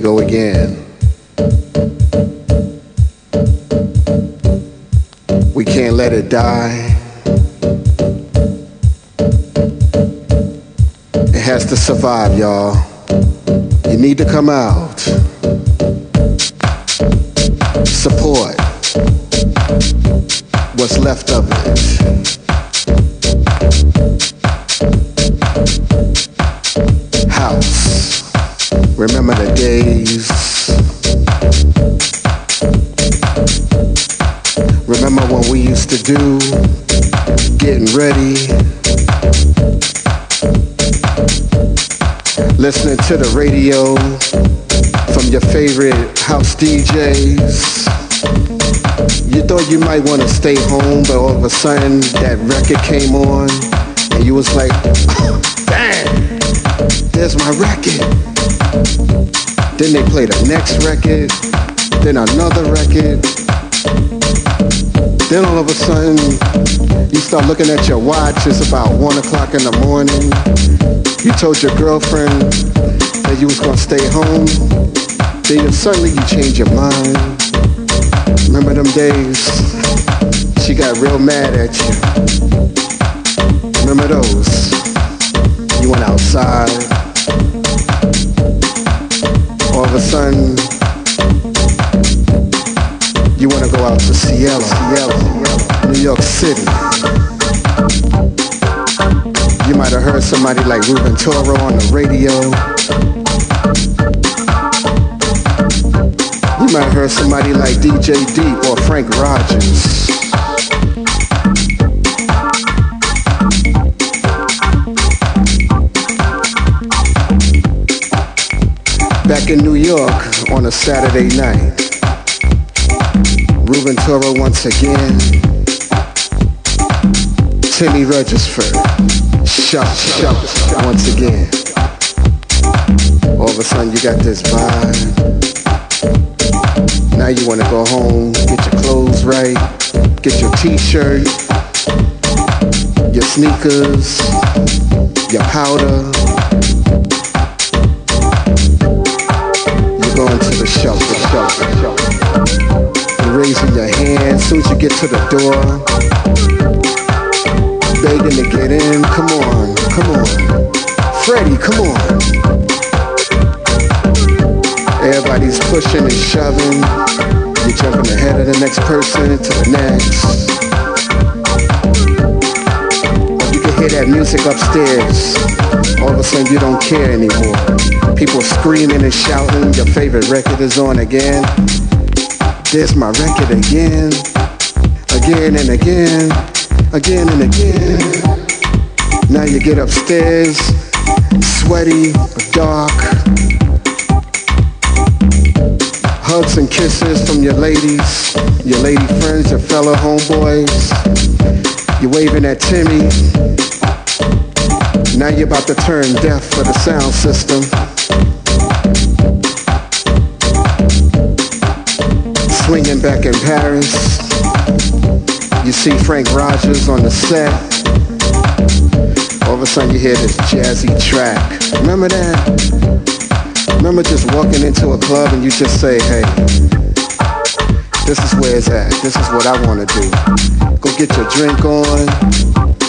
Go again. We can't let it die. It has to survive, y'all. You need to come out. Support what's left of it. Remember the days. Remember what we used to do? Getting ready. Listening to the radio from your favorite house DJs. You thought you might want to stay home, but all of a sudden that record came on, and you was like, damn, there's my record. Then they play the next record, then another record. Then all of a sudden, you start looking at your watch, it's about one o'clock in the morning. You told your girlfriend that you was gonna stay home. Then suddenly you change your mind. Remember them days? She got real mad at you. Remember those? You went outside. Of a sudden, you want to go out to Cielo, New York City. You might have heard somebody like Ruben Toro on the radio. You might have heard somebody like DJ Deep or Frank Rogers. Back in New York on a Saturday night. Ruben Toro once again. Timmy Regisford. Shut, shut, once again. All of a sudden you got this vibe. Now you wanna go home, get your clothes right, get your t-shirt, your sneakers, your powder. Going to the shelter, shelter, shelter. Raising your hand soon as you get to the door. Begging to get in, come on, come on. Freddie, come on. Everybody's pushing and shoving. You're jumping ahead of the next person to the next. Hear that music upstairs. All of a sudden you don't care anymore. People screaming and shouting. Your favorite record is on again. There's my record again. Again and again. Again and again. Now you get upstairs, sweaty, dark. Hugs and kisses from your ladies, your lady friends, your fellow homeboys. You're waving at Timmy. Now you're about to turn deaf for the sound system. Swinging back in Paris. You see Frank Rogers on the set. All of a sudden you hear this jazzy track. Remember that? Remember just walking into a club and you just say, hey, this is where it's at. This is what I want to do. Go get your drink on.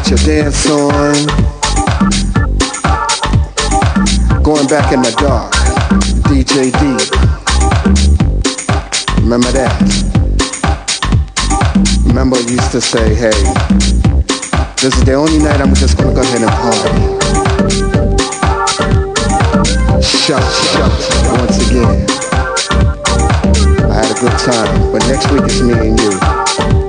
Get your dance on. Going back in the dark. DJ D. Remember that? Remember we used to say, hey, this is the only night I'm just gonna go ahead and party. Shut, shut, once again. I had a good time, but next week it's me and you.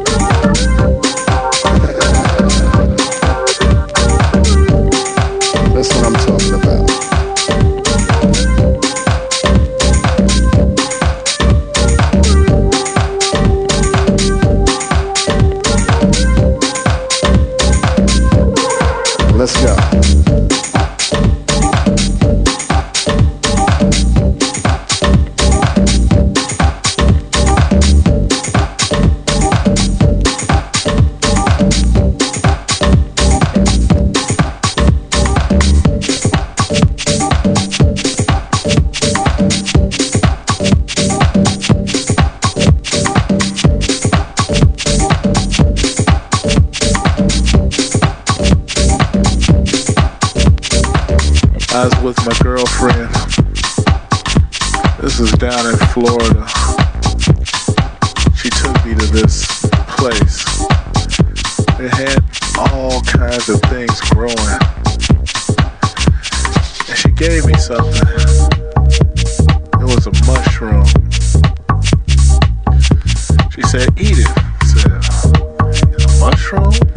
going. And she gave me something. It was a mushroom. She said, Eat it. I said, A mushroom?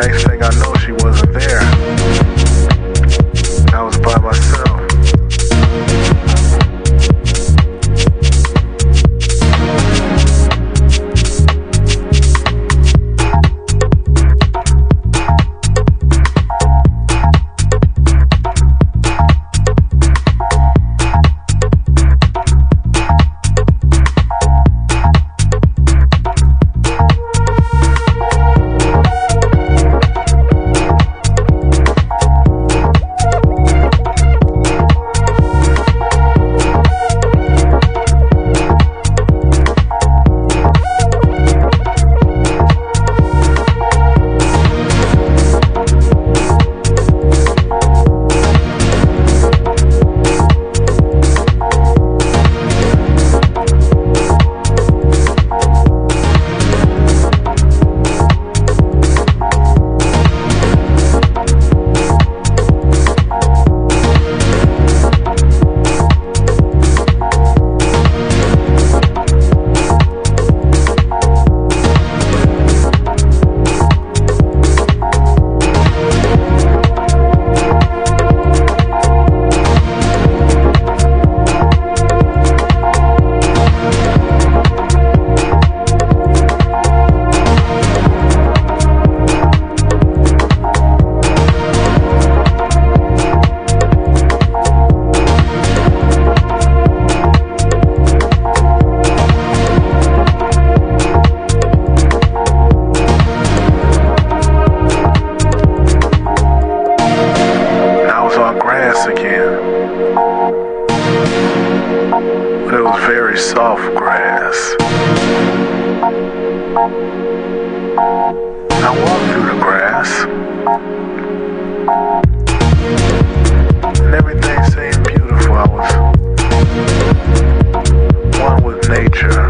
next thing I know. very soft grass. I walk through the grass. And everything seemed beautiful. I was one with nature.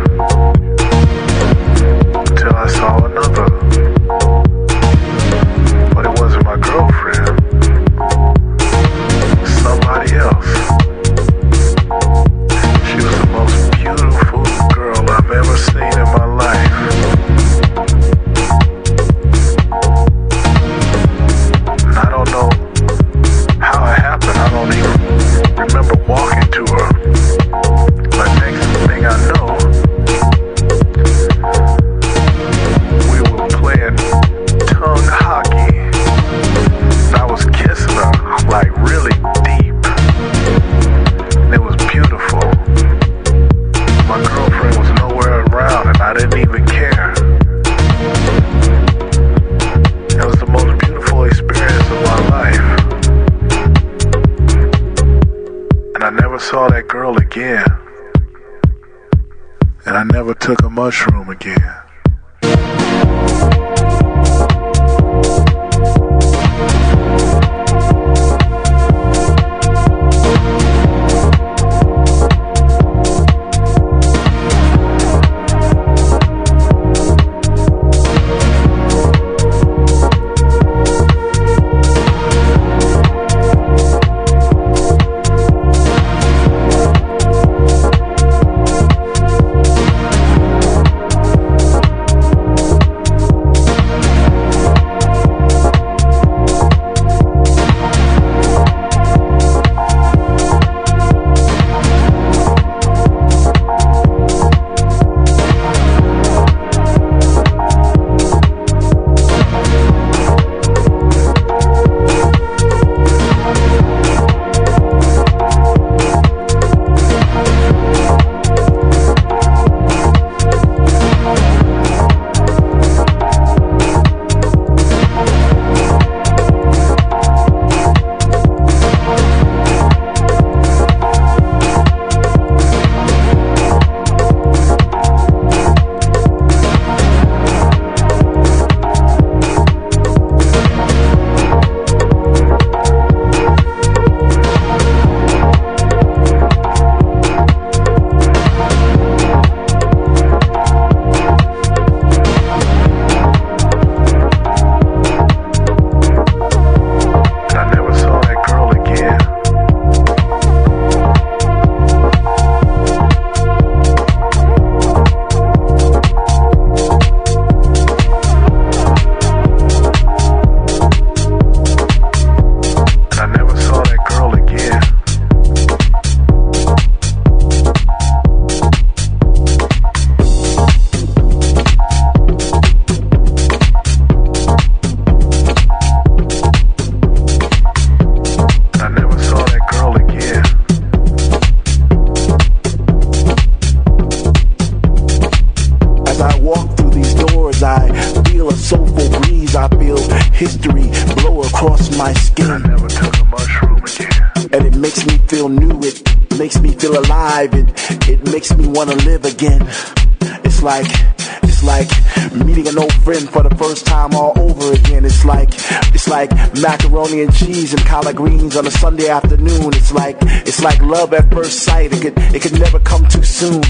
Macaroni and cheese and collard greens on a Sunday afternoon. It's like it's like love at first sight. It could it could never come too soon.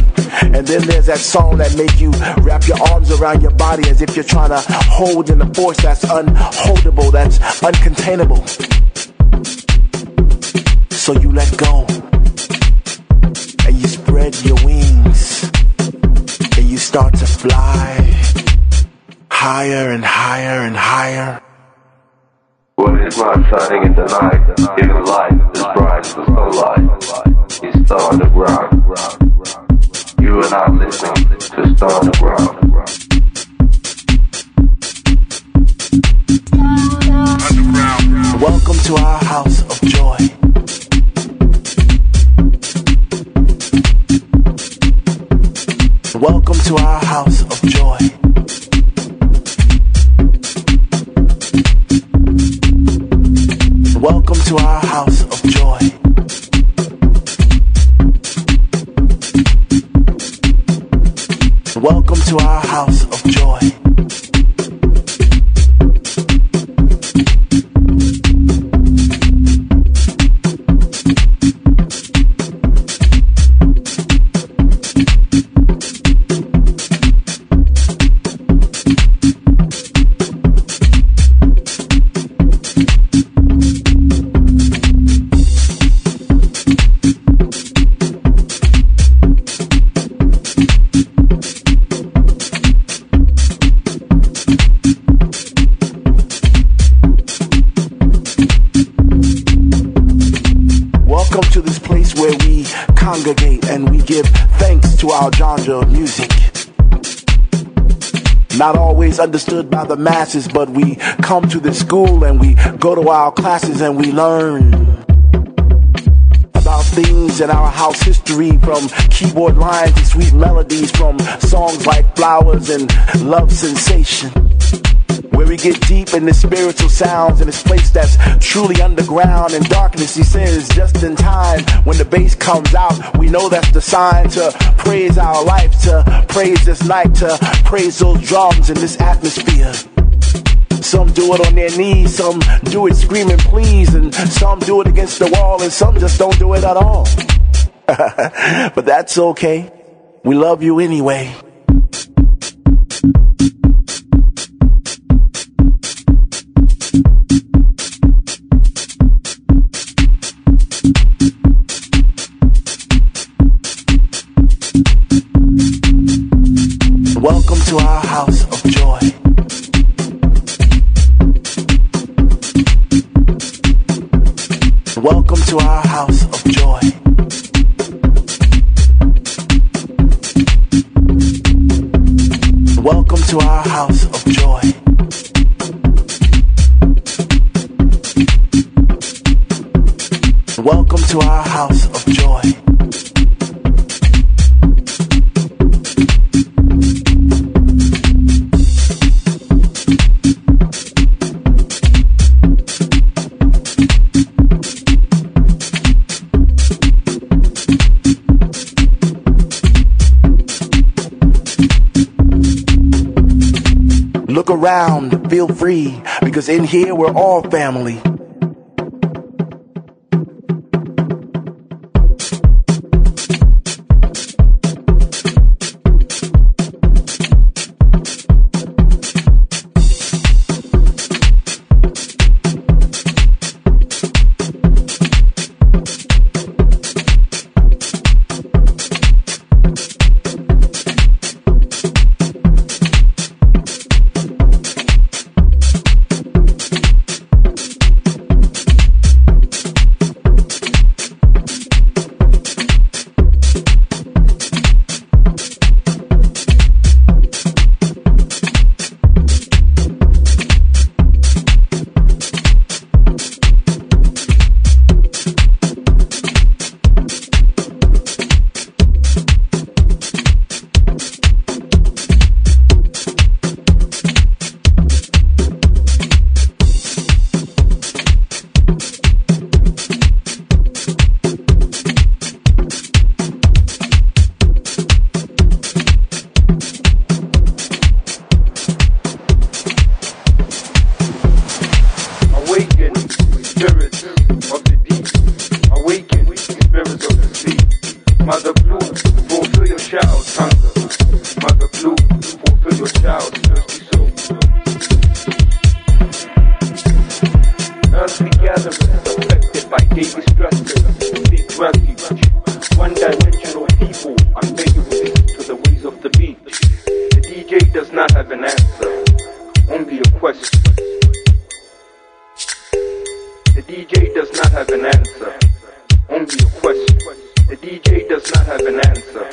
And then there's that song that make you wrap your arms around your body as if you're trying to hold in a force that's unholdable, that's uncontainable. So you let go and you spread your wings start to fly higher and higher and higher it's not shining in the night, giving light as bright as the sunlight. It's Star Underground. You and I listening to Star Underground. Welcome to our house of joy. Welcome to our house of joy. Welcome to our house of joy. Welcome to our house of joy. Not always understood by the masses, but we come to this school and we go to our classes and we learn about things in our house history from keyboard lines to sweet melodies from songs like Flowers and Love Sensation where we get deep in the spiritual sounds in this place that's truly underground in darkness. He says, just in time, when the bass comes out, we know that's the sign to praise our life, to praise this night, to praise those drums in this atmosphere. Some do it on their knees, some do it screaming please, and some do it against the wall, and some just don't do it at all. but that's okay. We love you anyway. Welcome to our house of joy. Welcome to our house of joy. Welcome to our house of joy. Welcome to our house of joy. around feel free because in here we're all family. answer.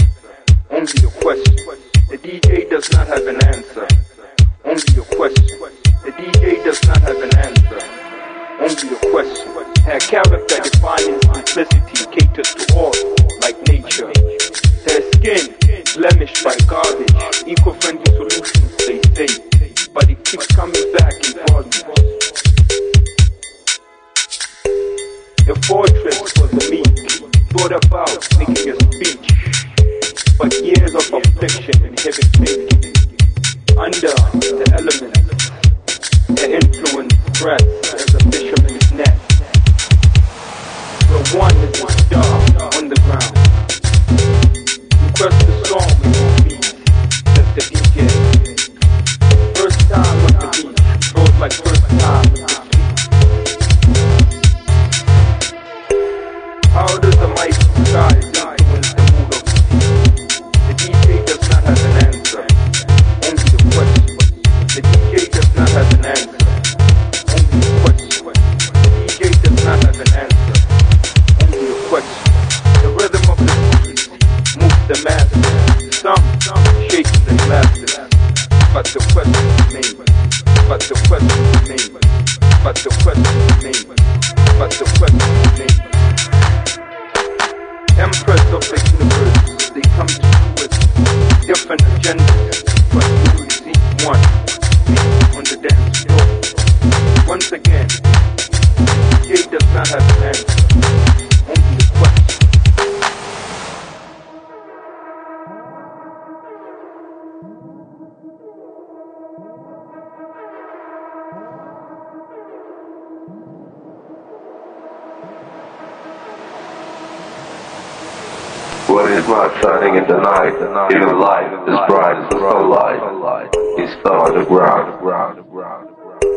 bright shining in the night, even light is bright as the sunlight. He's still on the ground.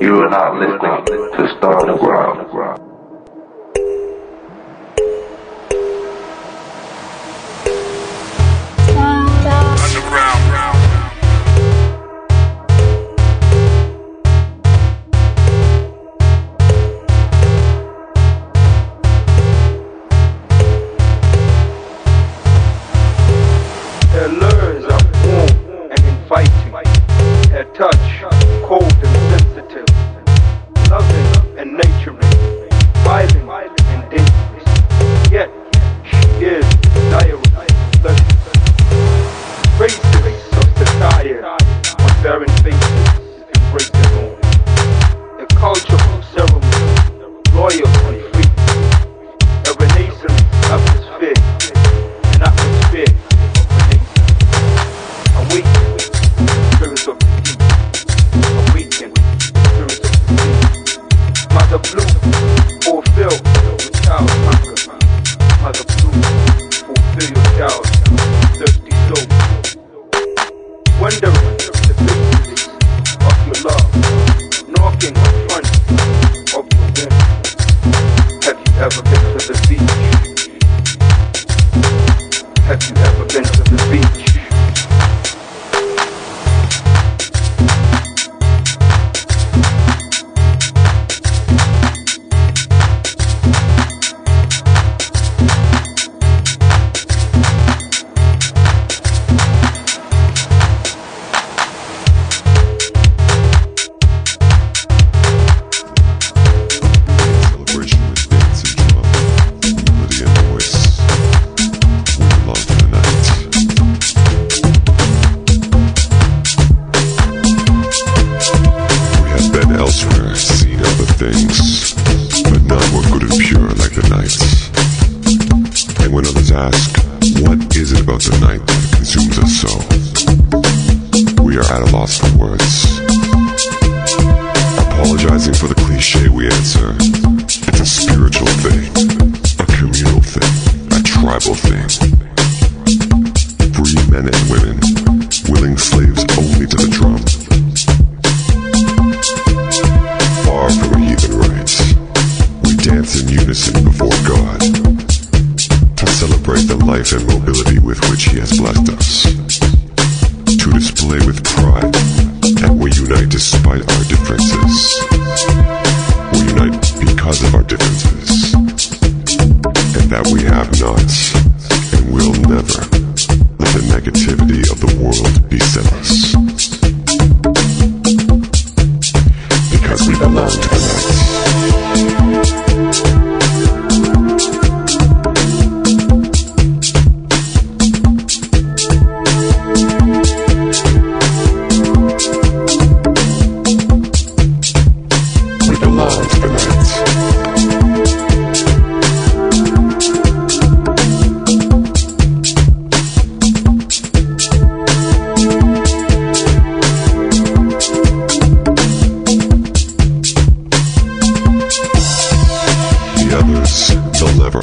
You are not listening to Star on the ground.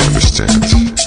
understand.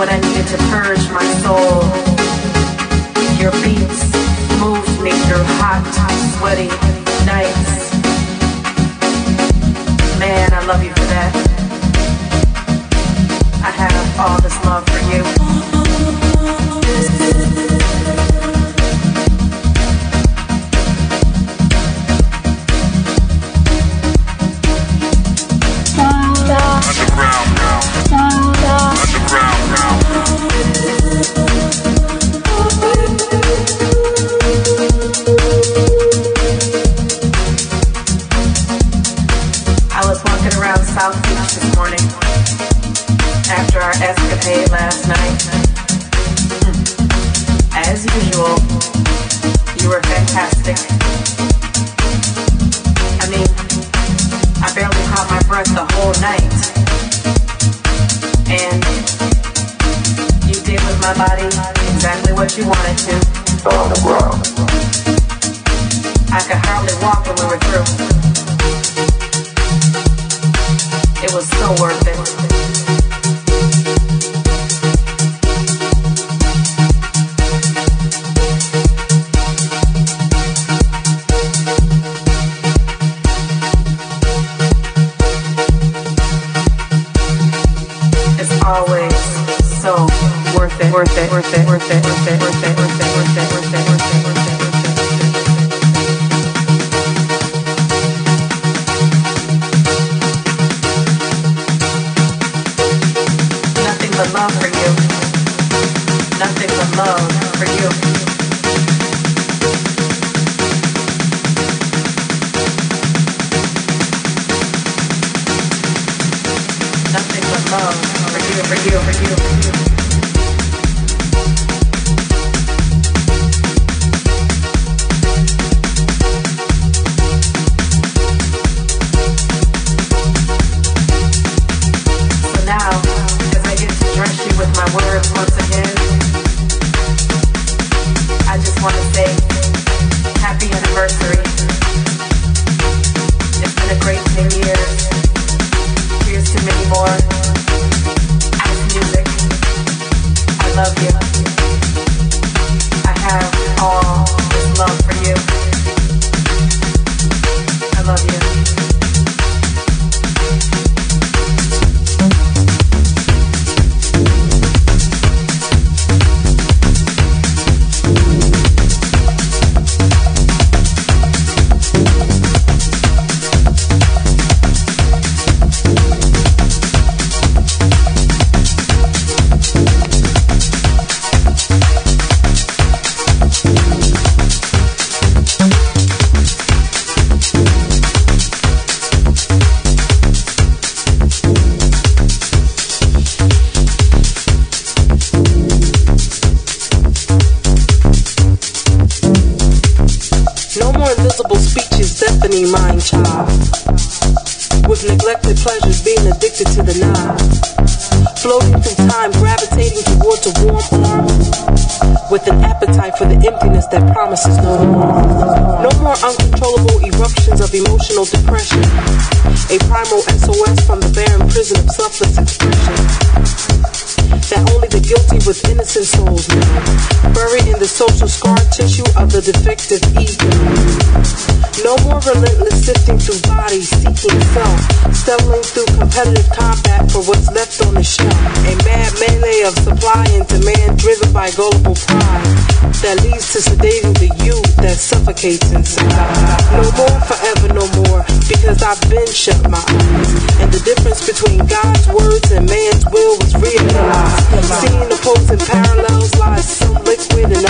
When I needed to purge my soul, your beats moved me through hot, sweaty nights. Man, I love you for that. I have all this love for you. over you, over you, you. The social scar tissue of the defective ego. No more relentless sifting through bodies, seeking self, stumbling through competitive combat for what's left on the shelf. A mad melee of supply and demand driven by gullible pride that leads to sedating the youth that suffocates inside. No more forever, no more, because I've been shut my eyes. And the difference between God's words and man's will was realized. Seeing opposing parallels lies some liquid and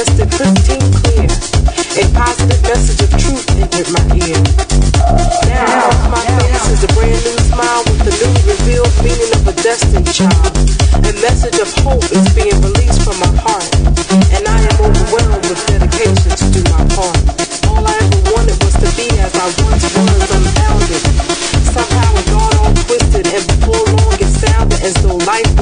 manifested pristine clear, a positive message of truth entered my ear. Now, my face is a brand new smile with the new revealed meaning of a destined child. A message of hope is being released from my heart, and I am overwhelmed with dedication to do my part. All I ever wanted was to be as I once was, unbounded. Somehow it got all twisted, and before long it sounded as though life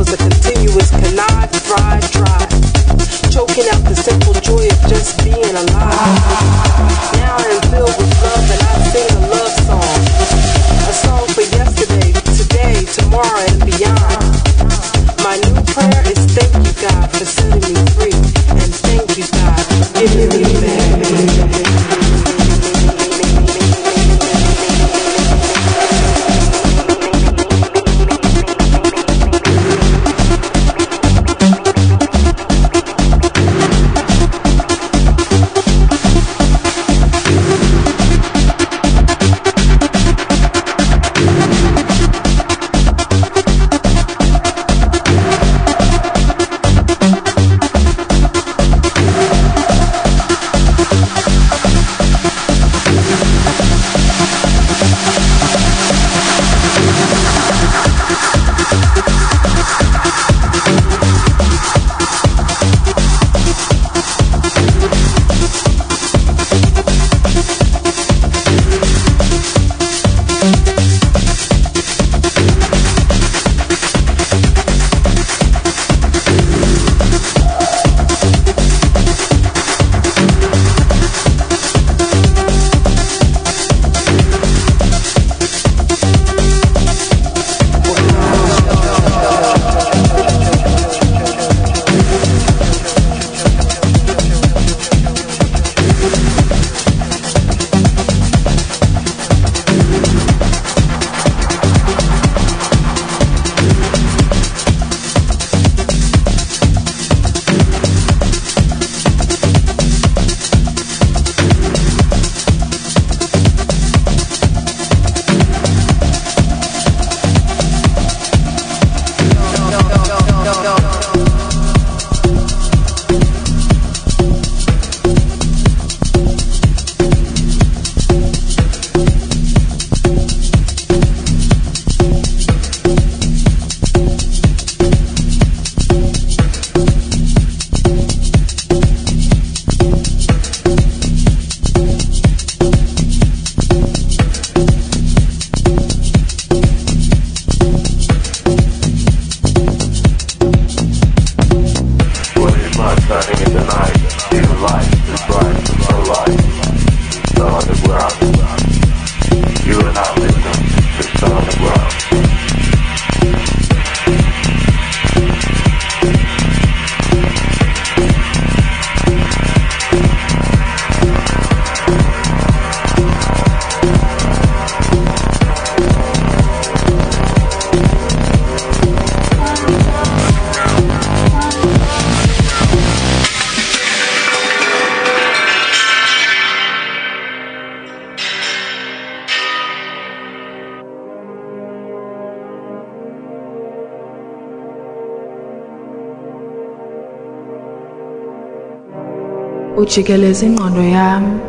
ujikeleza ingqondo yam.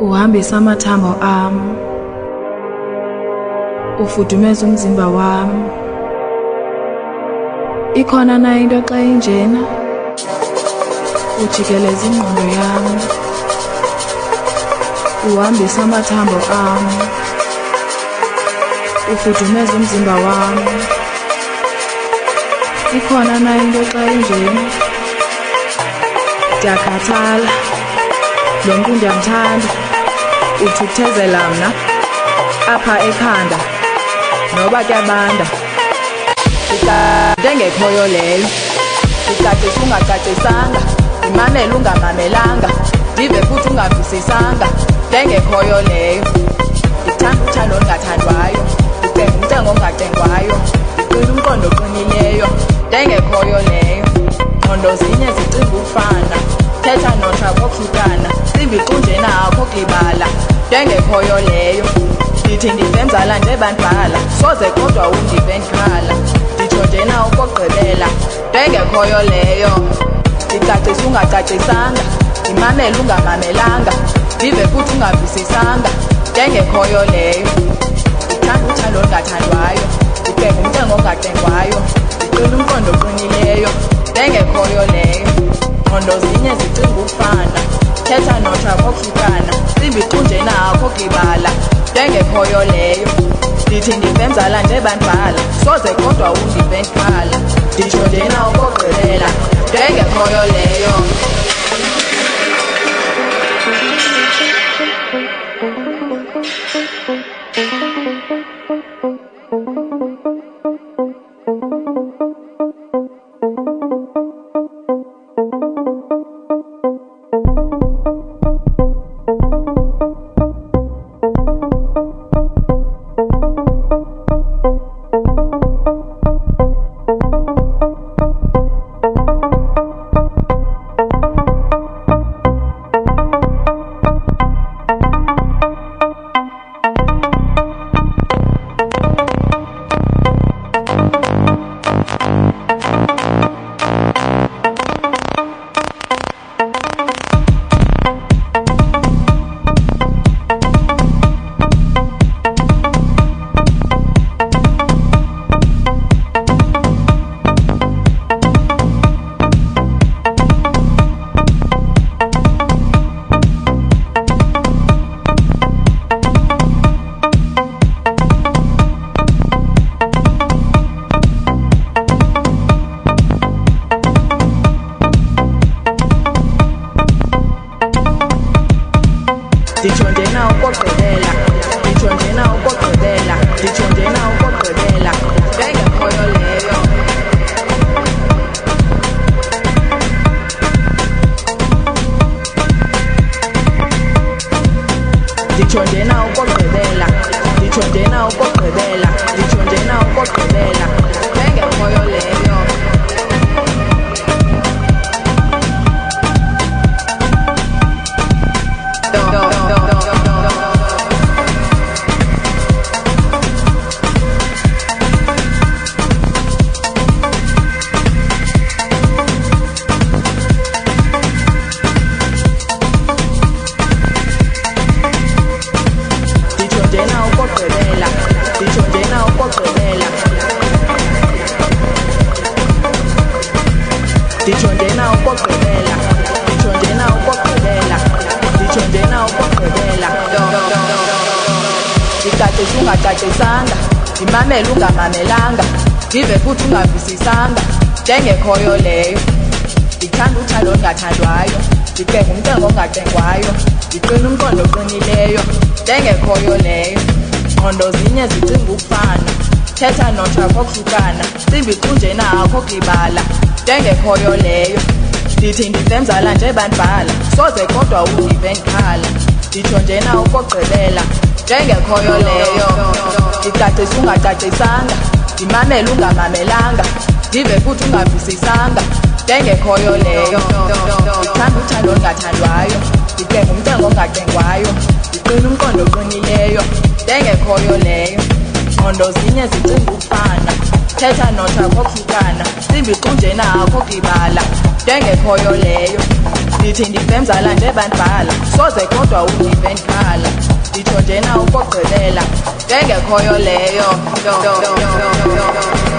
Uhambisa amathambo am. Ufudumeza umzimba wam. Ikhona na into xa injena? Ujikeleza ingqondo yam. Uhambisa amathambo am. Ufudumeza umzimba wam. Ikhona na into xa injena ndiyakhathala. Lo mntu ndiyamthanda. Uthukuthezela mna. Apha ekhanda. Noba kuyabanda. Ndicade engekhoyo leyo ndicacisa ungacacisanga ndimamele ungamamelanga. Ndive futhi ungavisisanga. Ndengekhoyo leyo ndithanda uthando olungathandwayo. Ndicenga umcengo ongacengwayo ndiqila umqondo oqinileyo. Ndengekhoyo leyo simbi qunjena akho kulibala ndengekhoyo leyo ndithi ndivemzala ndeva njebandbala soze kodwa undive ndikhala nditsho njena ukogqibela ndengekhoyo leyo. Ndicacisa ungacacisanga ndimamele ungamamelanga ndive futhi ungavisisanga. Ndengekhoyo leyo ndithanda uthando olungathandwayo ndibheka umntengo ongatengwayo ndiqina umqondo oqinileyo. Ndengekhoyo leyo. Ngqondo zinye zicinga ukufana. Thetha notsha kohlukana cimbi kunjena akho gqibala ndengekhoyo leyo. Ndithi ndivemzala njebandbala soze kodwa undive ndikhala nditsho njena okogqilela ndengekhoyo leyo okhibana simbi kunje nakho gibala njengekhoyo leyo ndithi ndisemzala nje banibhala soze kodwa uzive ndikhala nditsho njena ukogqibela njengekhoyo leyo ndicacisa ungacacisanga ndimamele ungamamelanga ndive futhi ungavisisanga. Njengekhoyo leyo ndithanda uthando olungathandwayo. Ndicenga umcengo ongacengwayo. Ndiqina umqondo oqinileyo. Njengekhoyo leyo. ingqondo zinye zicinga ukufana. Thetha notha kohlukana simbi xunjena akho gibala ndengekhoyo leyo ndithi ndivemzala ndebandibhala. Soze kodwa undive ndibhala. Nditsho njena ukogqibela. Ndengekhoyo leyo no, no, no, no, no, no.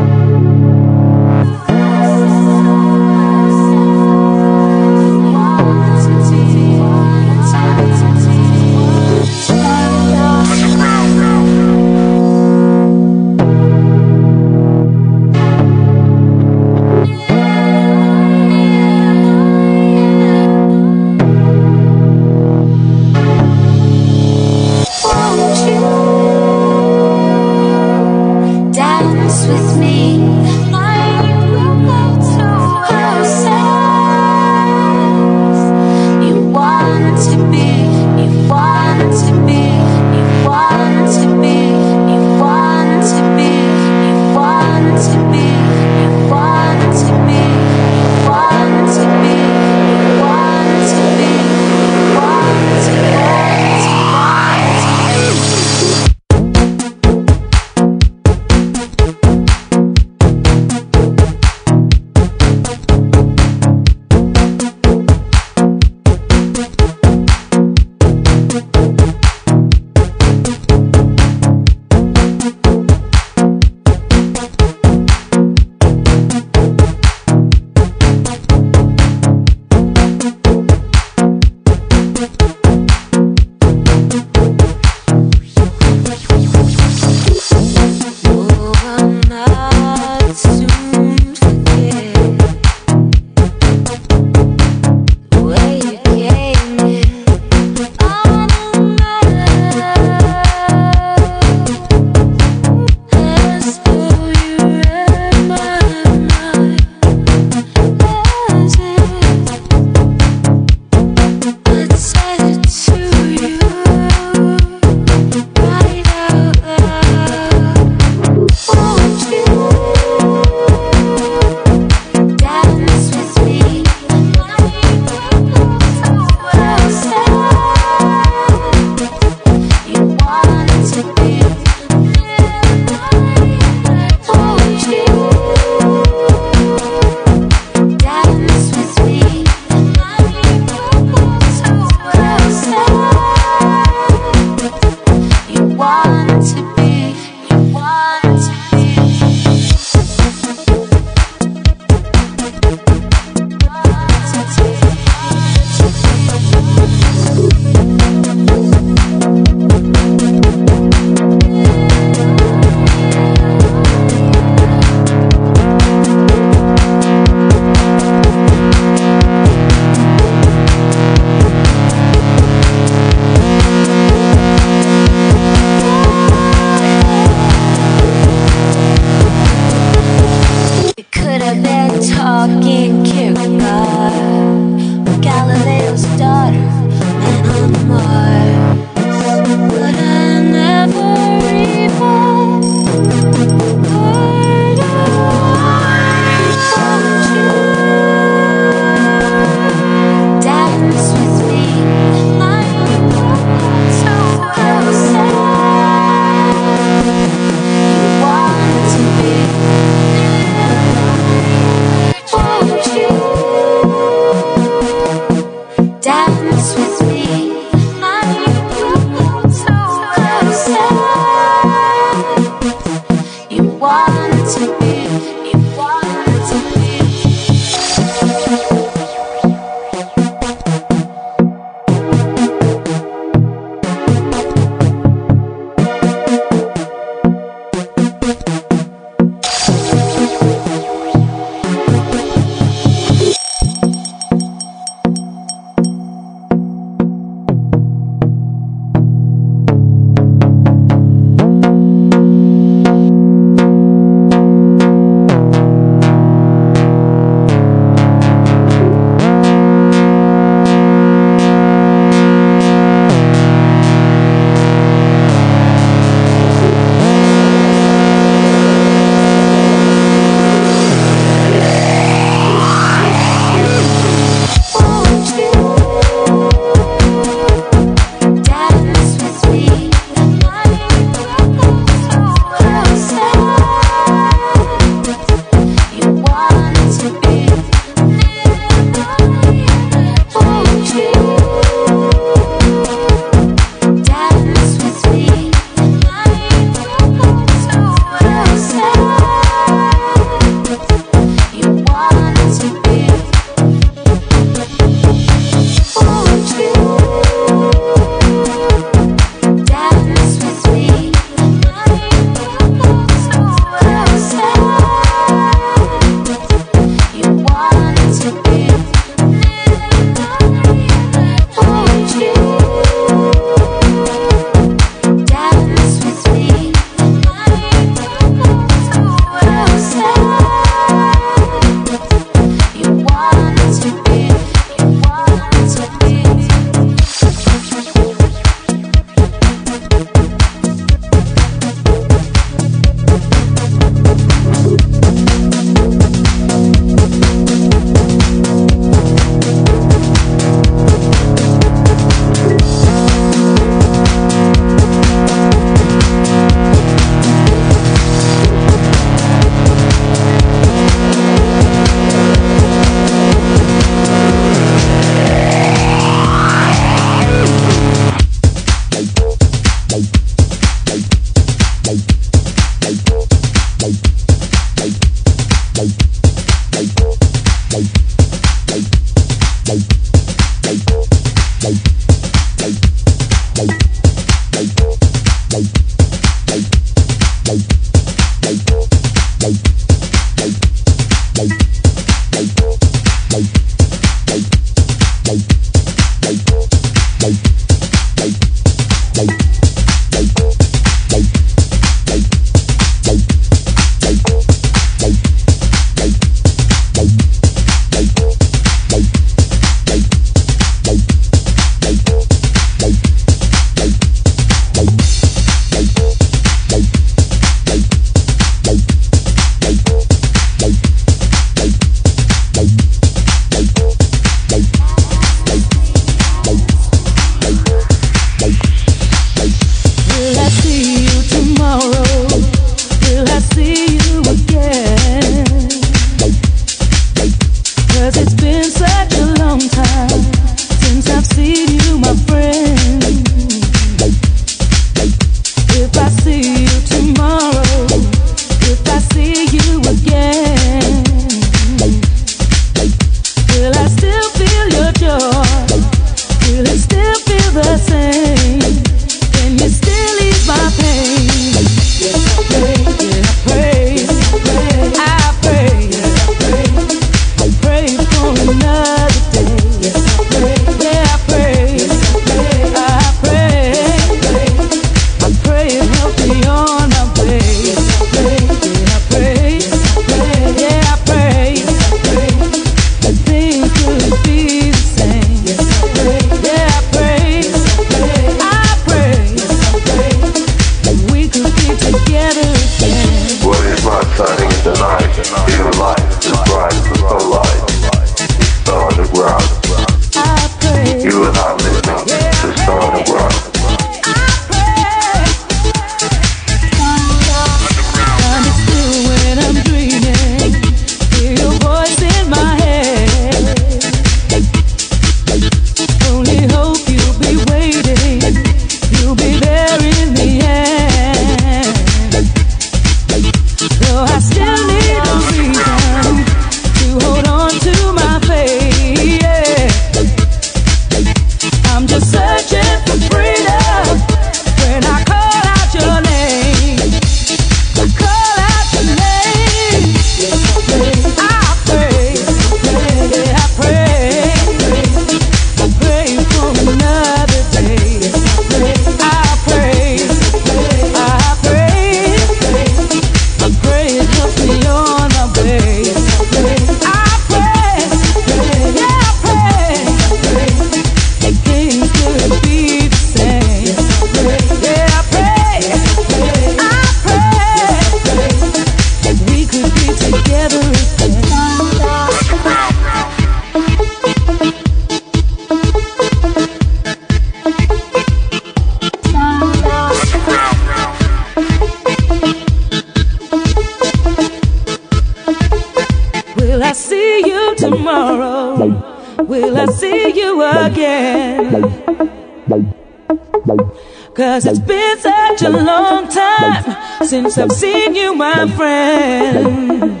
A long time since I've seen you, my friend.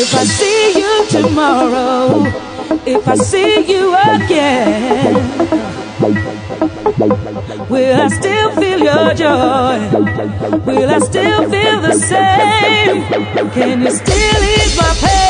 If I see you tomorrow, if I see you again, will I still feel your joy? Will I still feel the same? Can you still hear?